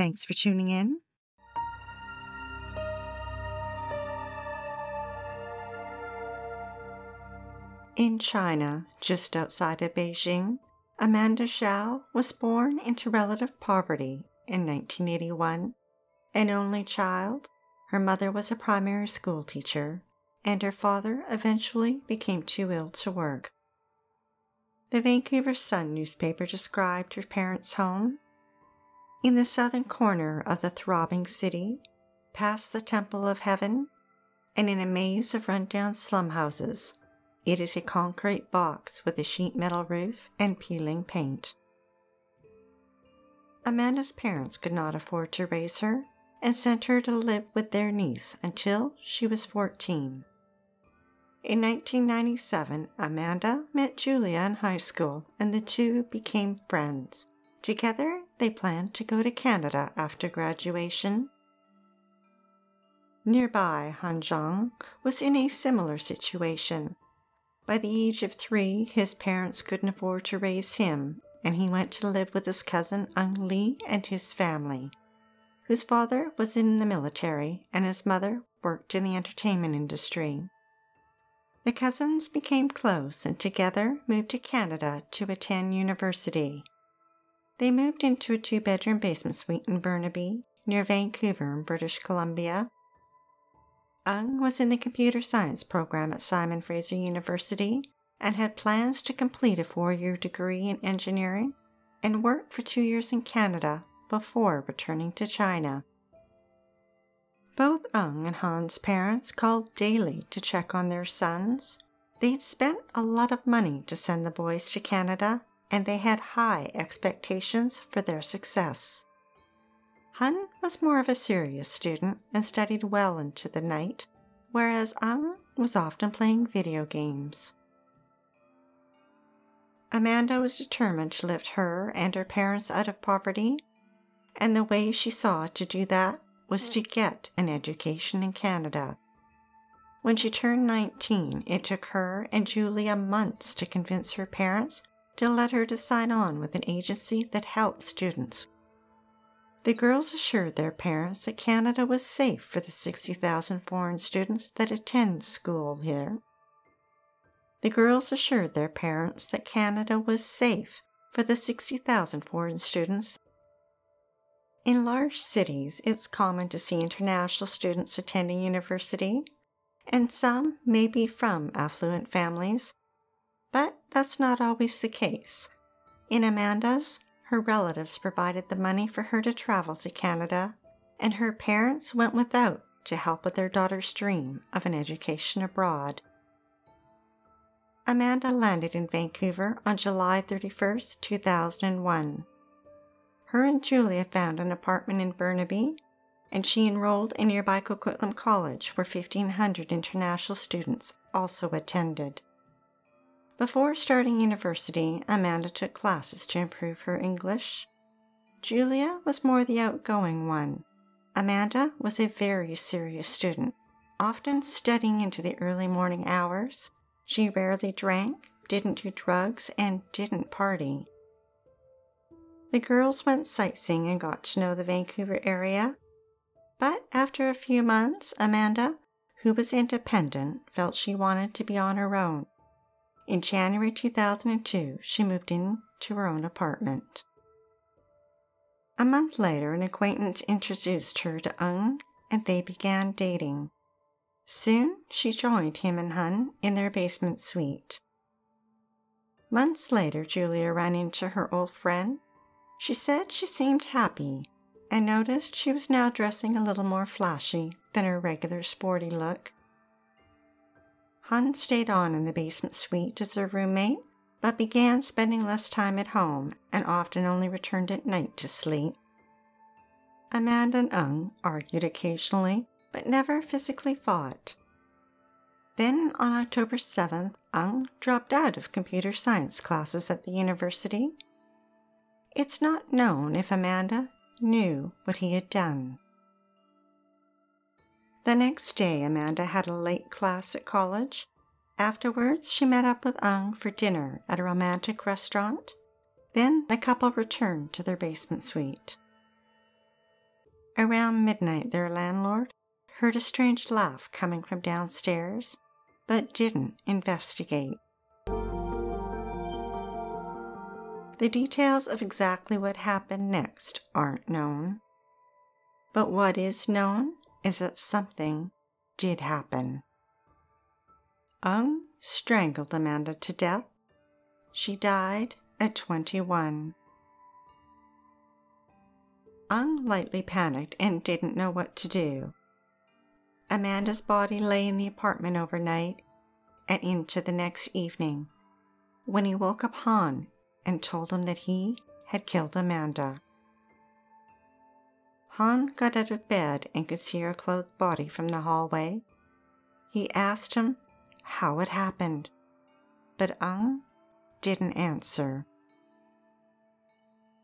Thanks for tuning in. In China, just outside of Beijing, Amanda Zhao was born into relative poverty in 1981. An only child, her mother was a primary school teacher, and her father eventually became too ill to work. The Vancouver Sun newspaper described her parents' home in the southern corner of the throbbing city, past the Temple of Heaven, and in a maze of rundown slum houses, it is a concrete box with a sheet metal roof and peeling paint. Amanda's parents could not afford to raise her and sent her to live with their niece until she was 14. In 1997, Amanda met Julia in high school and the two became friends. Together, they planned to go to Canada after graduation. Nearby, Han Zhang was in a similar situation. By the age of three, his parents couldn't afford to raise him, and he went to live with his cousin Ung Li and his family, whose father was in the military and his mother worked in the entertainment industry. The cousins became close and together moved to Canada to attend university. They moved into a two bedroom basement suite in Burnaby, near Vancouver in British Columbia. Ung was in the computer science program at Simon Fraser University and had plans to complete a four year degree in engineering and work for two years in Canada before returning to China. Both Ung and Han's parents called daily to check on their sons. They'd spent a lot of money to send the boys to Canada, and they had high expectations for their success. Hun was more of a serious student and studied well into the night, whereas Ung was often playing video games. Amanda was determined to lift her and her parents out of poverty, and the way she saw to do that was to get an education in Canada. When she turned 19, it took her and Julia months to convince her parents to let her to sign on with an agency that helps students. The girls assured their parents that Canada was safe for the 60,000 foreign students that attend school here. The girls assured their parents that Canada was safe for the 60,000 foreign students. In large cities, it's common to see international students attending university, and some may be from affluent families but that's not always the case. In Amanda's, her relatives provided the money for her to travel to Canada, and her parents went without to help with their daughter's dream of an education abroad. Amanda landed in Vancouver on July 31, 2001. Her and Julia found an apartment in Burnaby, and she enrolled in nearby Coquitlam College, where 1,500 international students also attended. Before starting university, Amanda took classes to improve her English. Julia was more the outgoing one. Amanda was a very serious student, often studying into the early morning hours. She rarely drank, didn't do drugs, and didn't party. The girls went sightseeing and got to know the Vancouver area. But after a few months, Amanda, who was independent, felt she wanted to be on her own. In January 2002, she moved into her own apartment. A month later, an acquaintance introduced her to Ung and they began dating. Soon, she joined him and Hun in their basement suite. Months later, Julia ran into her old friend. She said she seemed happy and noticed she was now dressing a little more flashy than her regular sporty look Han stayed on in the basement suite as her roommate, but began spending less time at home and often only returned at night to sleep. Amanda and Ung argued occasionally, but never physically fought. Then on October 7th, Ung dropped out of computer science classes at the university. It's not known if Amanda knew what he had done. The next day, Amanda had a late class at college. Afterwards, she met up with Ung for dinner at a romantic restaurant. Then the couple returned to their basement suite. Around midnight, their landlord heard a strange laugh coming from downstairs but didn't investigate. The details of exactly what happened next aren't known. But what is known is that something did happen. Ung strangled Amanda to death. She died at 21. Ung lightly panicked and didn't know what to do. Amanda's body lay in the apartment overnight and into the next evening when he woke up Han and told him that he had killed Amanda. Han got out of bed and could see her clothed body from the hallway. He asked him how it happened, but Ung didn't answer.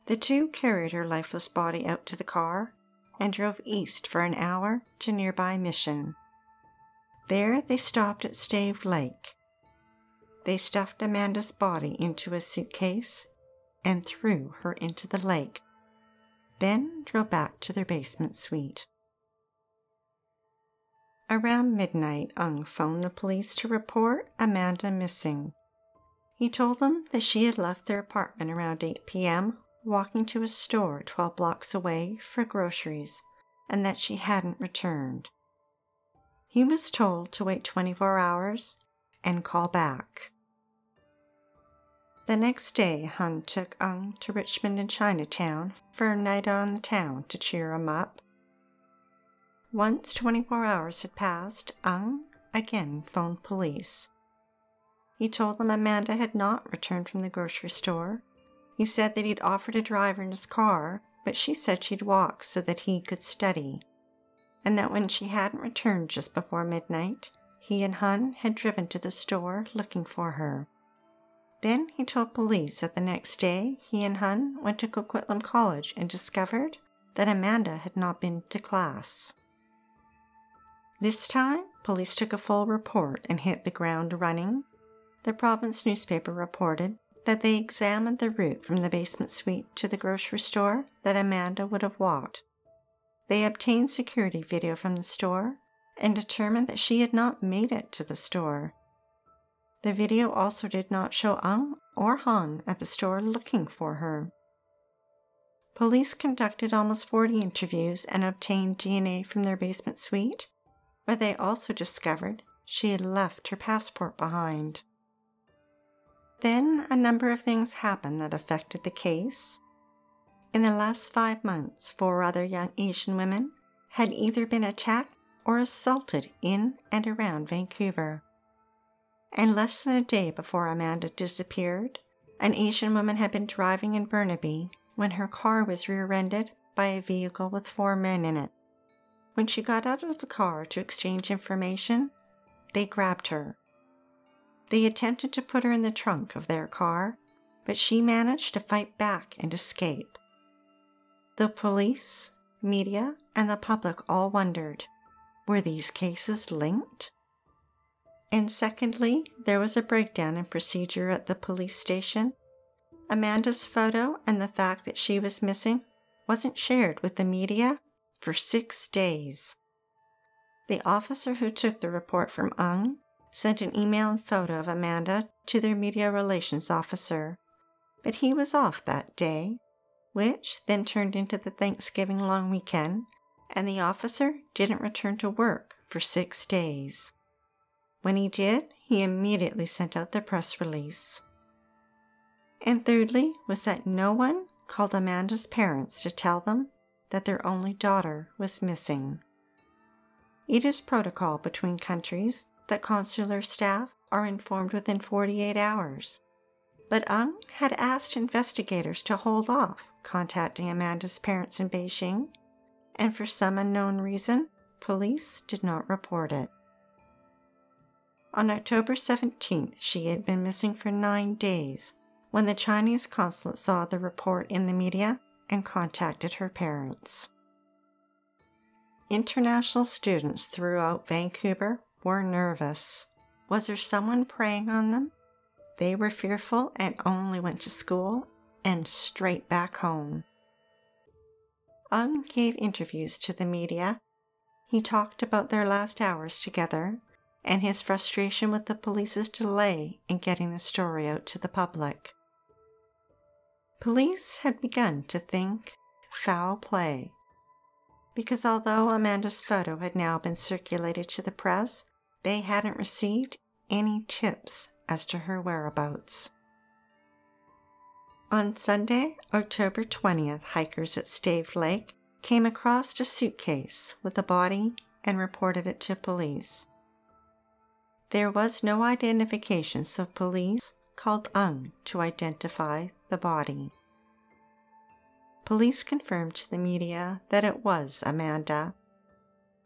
The two carried her lifeless body out to the car and drove east for an hour to nearby Mission. There they stopped at Stave Lake. They stuffed Amanda's body into a suitcase and threw her into the lake, then drove back to their basement suite. Around midnight, Ung phoned the police to report Amanda missing. He told them that she had left their apartment around 8 p.m walking to a store 12 blocks away for groceries and that she hadn't returned. He was told to wait 24 hours and call back. The next day, Han took Ung to Richmond and Chinatown for a night on the town to cheer him up. Once 24 hours had passed, Ung again phoned police. He told them Amanda had not returned from the grocery store he said that he'd offered a driver in his car, but she said she'd walk so that he could study, and that when she hadn't returned just before midnight, he and Hun had driven to the store looking for her. Then he told police that the next day he and Hun went to Coquitlam College and discovered that Amanda had not been to class. This time, police took a full report and hit the ground running. The province newspaper reported that they examined the route from the basement suite to the grocery store that Amanda would have walked. They obtained security video from the store and determined that she had not made it to the store. The video also did not show Ang or Han at the store looking for her. Police conducted almost 40 interviews and obtained DNA from their basement suite, where they also discovered she had left her passport behind. Then a number of things happened that affected the case. In the last five months, four other young Asian women had either been attacked or assaulted in and around Vancouver. And less than a day before Amanda disappeared, an Asian woman had been driving in Burnaby when her car was rear ended by a vehicle with four men in it. When she got out of the car to exchange information, they grabbed her they attempted to put her in the trunk of their car, but she managed to fight back and escape. The police, media, and the public all wondered were these cases linked? And secondly, there was a breakdown in procedure at the police station. Amanda's photo and the fact that she was missing wasn't shared with the media for six days. The officer who took the report from Ung sent an email and photo of Amanda to their media relations officer, but he was off that day, which then turned into the Thanksgiving long weekend, and the officer didn't return to work for six days. When he did, he immediately sent out the press release. And thirdly, was that no one called Amanda's parents to tell them that their only daughter was missing. It is protocol between countries that consular staff are informed within 48 hours. But Ung had asked investigators to hold off contacting Amanda's parents in Beijing and for some unknown reason, police did not report it. On October 17th, she had been missing for nine days when the Chinese consulate saw the report in the media and contacted her parents. International students throughout Vancouver were nervous. Was there someone preying on them? They were fearful and only went to school and straight back home. Ung gave interviews to the media. He talked about their last hours together and his frustration with the police's delay in getting the story out to the public. Police had begun to think foul play because although Amanda's photo had now been circulated to the press, they hadn't received any tips as to her whereabouts. On Sunday, October 20th, hikers at Stave Lake came across a suitcase with a body and reported it to police. There was no identification, so police called Ung to identify the body. Police confirmed to the media that it was Amanda.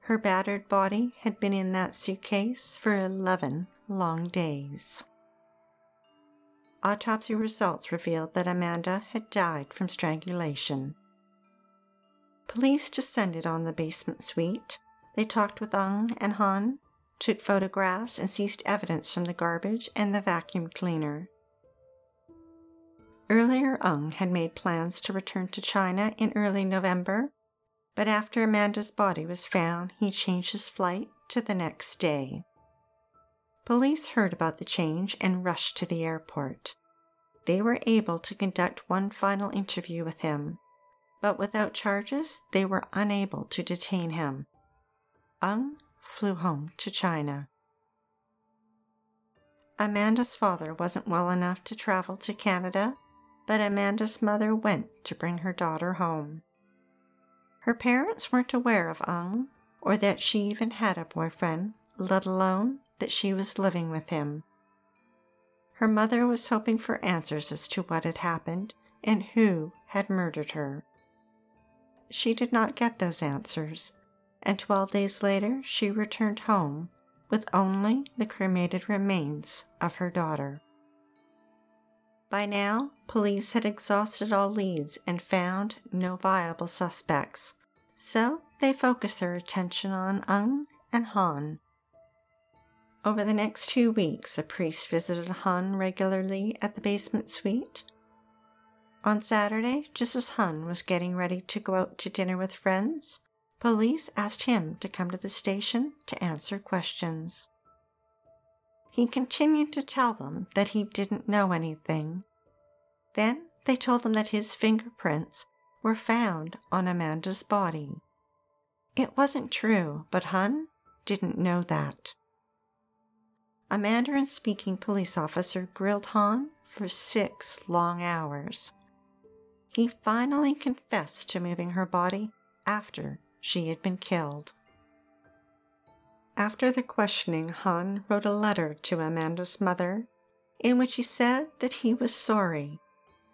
Her battered body had been in that suitcase for 11 long days. Autopsy results revealed that Amanda had died from strangulation. Police descended on the basement suite. They talked with Ung and Han, took photographs, and seized evidence from the garbage and the vacuum cleaner. Earlier, Ung had made plans to return to China in early November, but after Amanda's body was found, he changed his flight to the next day. Police heard about the change and rushed to the airport. They were able to conduct one final interview with him, but without charges, they were unable to detain him. Ung flew home to China. Amanda's father wasn't well enough to travel to Canada but Amanda's mother went to bring her daughter home. Her parents weren't aware of Ung or that she even had a boyfriend, let alone that she was living with him. Her mother was hoping for answers as to what had happened and who had murdered her. She did not get those answers, and 12 days later she returned home with only the cremated remains of her daughter. By now, police had exhausted all leads and found no viable suspects, so they focused their attention on Ung and Han. Over the next two weeks, a priest visited Han regularly at the basement suite. On Saturday, just as Han was getting ready to go out to dinner with friends, police asked him to come to the station to answer questions. He continued to tell them that he didn't know anything. Then they told him that his fingerprints were found on Amanda's body. It wasn't true, but Han didn't know that. A Mandarin speaking police officer grilled Han for six long hours. He finally confessed to moving her body after she had been killed. After the questioning, Han wrote a letter to Amanda's mother in which he said that he was sorry,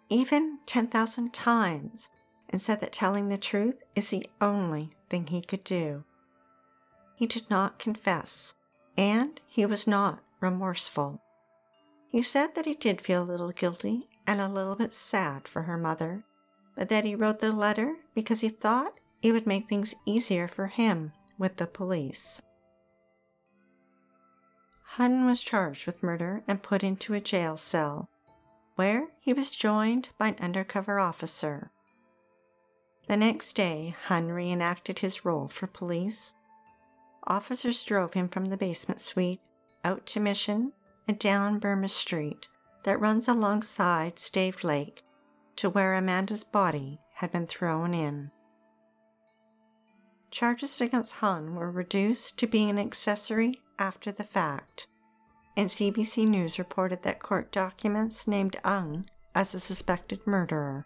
even 10,000 times, and said that telling the truth is the only thing he could do. He did not confess, and he was not remorseful. He said that he did feel a little guilty and a little bit sad for her mother, but that he wrote the letter because he thought it would make things easier for him with the police. Han was charged with murder and put into a jail cell, where he was joined by an undercover officer. The next day, Han reenacted his role for police. Officers drove him from the basement suite out to Mission and down Burma Street that runs alongside Stave Lake to where Amanda's body had been thrown in. Charges against Han were reduced to being an accessory after the fact, and CBC News reported that court documents named Ung as a suspected murderer.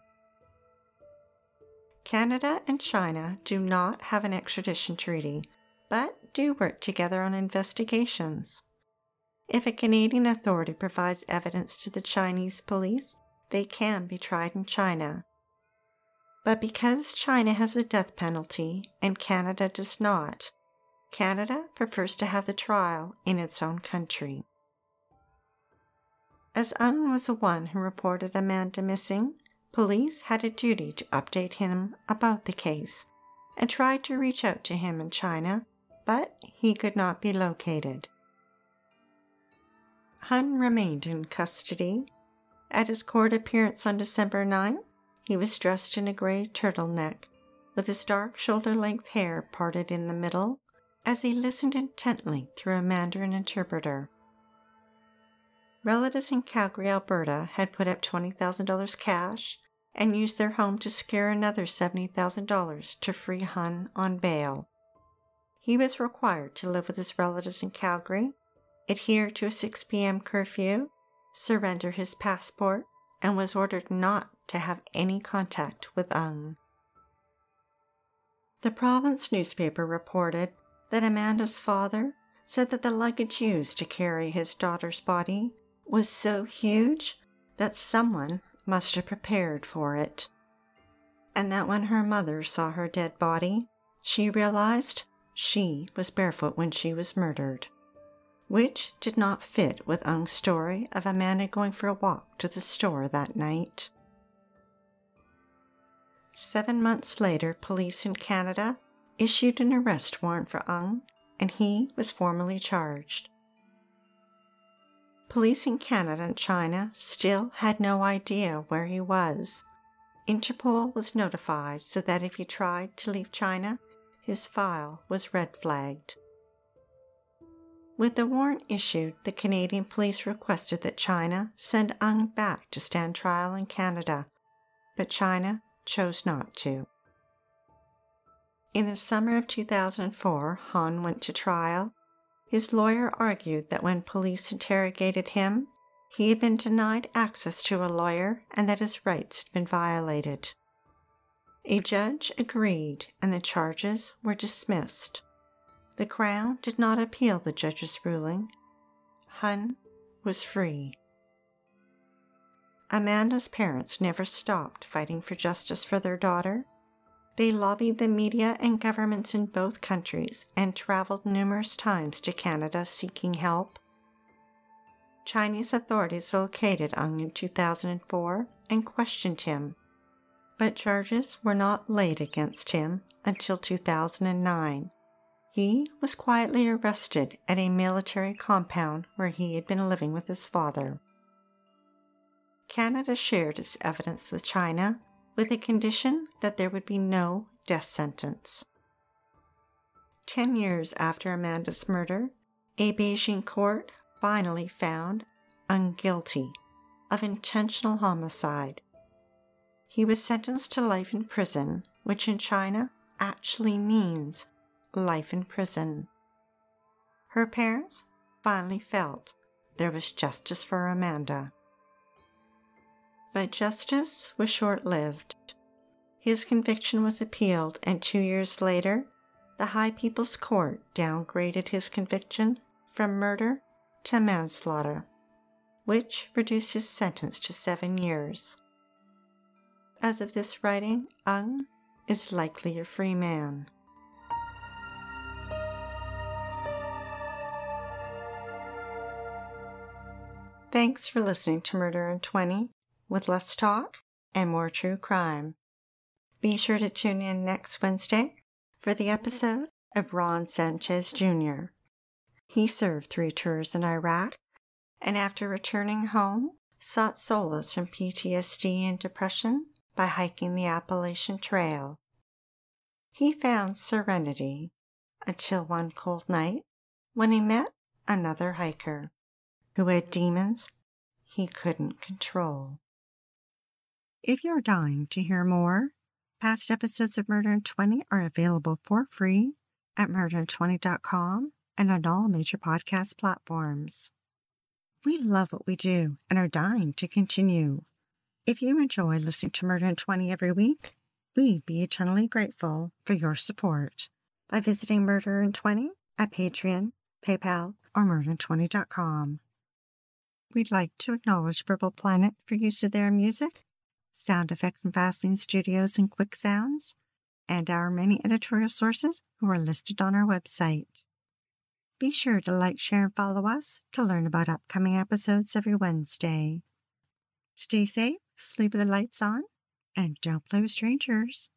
Canada and China do not have an extradition treaty, but do work together on investigations. If a Canadian authority provides evidence to the Chinese police, they can be tried in China. But because China has a death penalty and Canada does not, Canada prefers to have the trial in its own country. As Ung was the one who reported Amanda missing, police had a duty to update him about the case and tried to reach out to him in China, but he could not be located. Hun remained in custody. At his court appearance on December 9th, he was dressed in a gray turtleneck, with his dark shoulder length hair parted in the middle, as he listened intently through a Mandarin interpreter. Relatives in Calgary, Alberta had put up $20,000 cash and used their home to secure another $70,000 to free Hun on bail. He was required to live with his relatives in Calgary, adhere to a 6 p.m. curfew, surrender his passport, and was ordered not to have any contact with Ung. The province newspaper reported that Amanda's father said that the luggage used to carry his daughter's body was so huge that someone must have prepared for it. And that when her mother saw her dead body, she realized she was barefoot when she was murdered, which did not fit with Ung's story of Amanda going for a walk to the store that night. Seven months later, police in Canada issued an arrest warrant for Ung, and he was formally charged. Police in Canada and China still had no idea where he was. Interpol was notified so that if he tried to leave China, his file was red flagged. With the warrant issued, the Canadian police requested that China send Ung back to stand trial in Canada, but China chose not to. In the summer of 2004, Han went to trial his lawyer argued that when police interrogated him, he had been denied access to a lawyer and that his rights had been violated. A judge agreed and the charges were dismissed. The Crown did not appeal the judge's ruling. Hun was free. Amanda's parents never stopped fighting for justice for their daughter they lobbied the media and governments in both countries and traveled numerous times to Canada seeking help. Chinese authorities located Ung in 2004 and questioned him, but charges were not laid against him until 2009. He was quietly arrested at a military compound where he had been living with his father. Canada shared its evidence with China with a condition that there would be no death sentence. Ten years after Amanda's murder, a Beijing court finally found Ung guilty of intentional homicide. He was sentenced to life in prison, which in China actually means life in prison. Her parents finally felt there was justice for Amanda. But justice was short lived. His conviction was appealed, and two years later, the High People's Court downgraded his conviction from murder to manslaughter, which reduced his sentence to seven years. As of this writing, Ung is likely a free man. Thanks for listening to Murder in 20 with less talk and more true crime. Be sure to tune in next Wednesday for the episode of Ron Sanchez Jr. He served three tours in Iraq and after returning home, sought solace from PTSD and depression by hiking the Appalachian Trail. He found serenity until one cold night when he met another hiker who had demons he couldn't control. If you're dying to hear more, past episodes of Murder in 20 are available for free at murderin20.com and on all major podcast platforms. We love what we do and are dying to continue. If you enjoy listening to Murder in 20 every week, we'd be eternally grateful for your support by visiting Murder in 20 at Patreon, PayPal, or murderin20.com. We'd like to acknowledge Purple Planet for use of their music Sound Effects and Vaseline Studios and Quick Sounds, and our many editorial sources who are listed on our website. Be sure to like, share, and follow us to learn about upcoming episodes every Wednesday. Stay safe, sleep with the lights on, and don't play with strangers.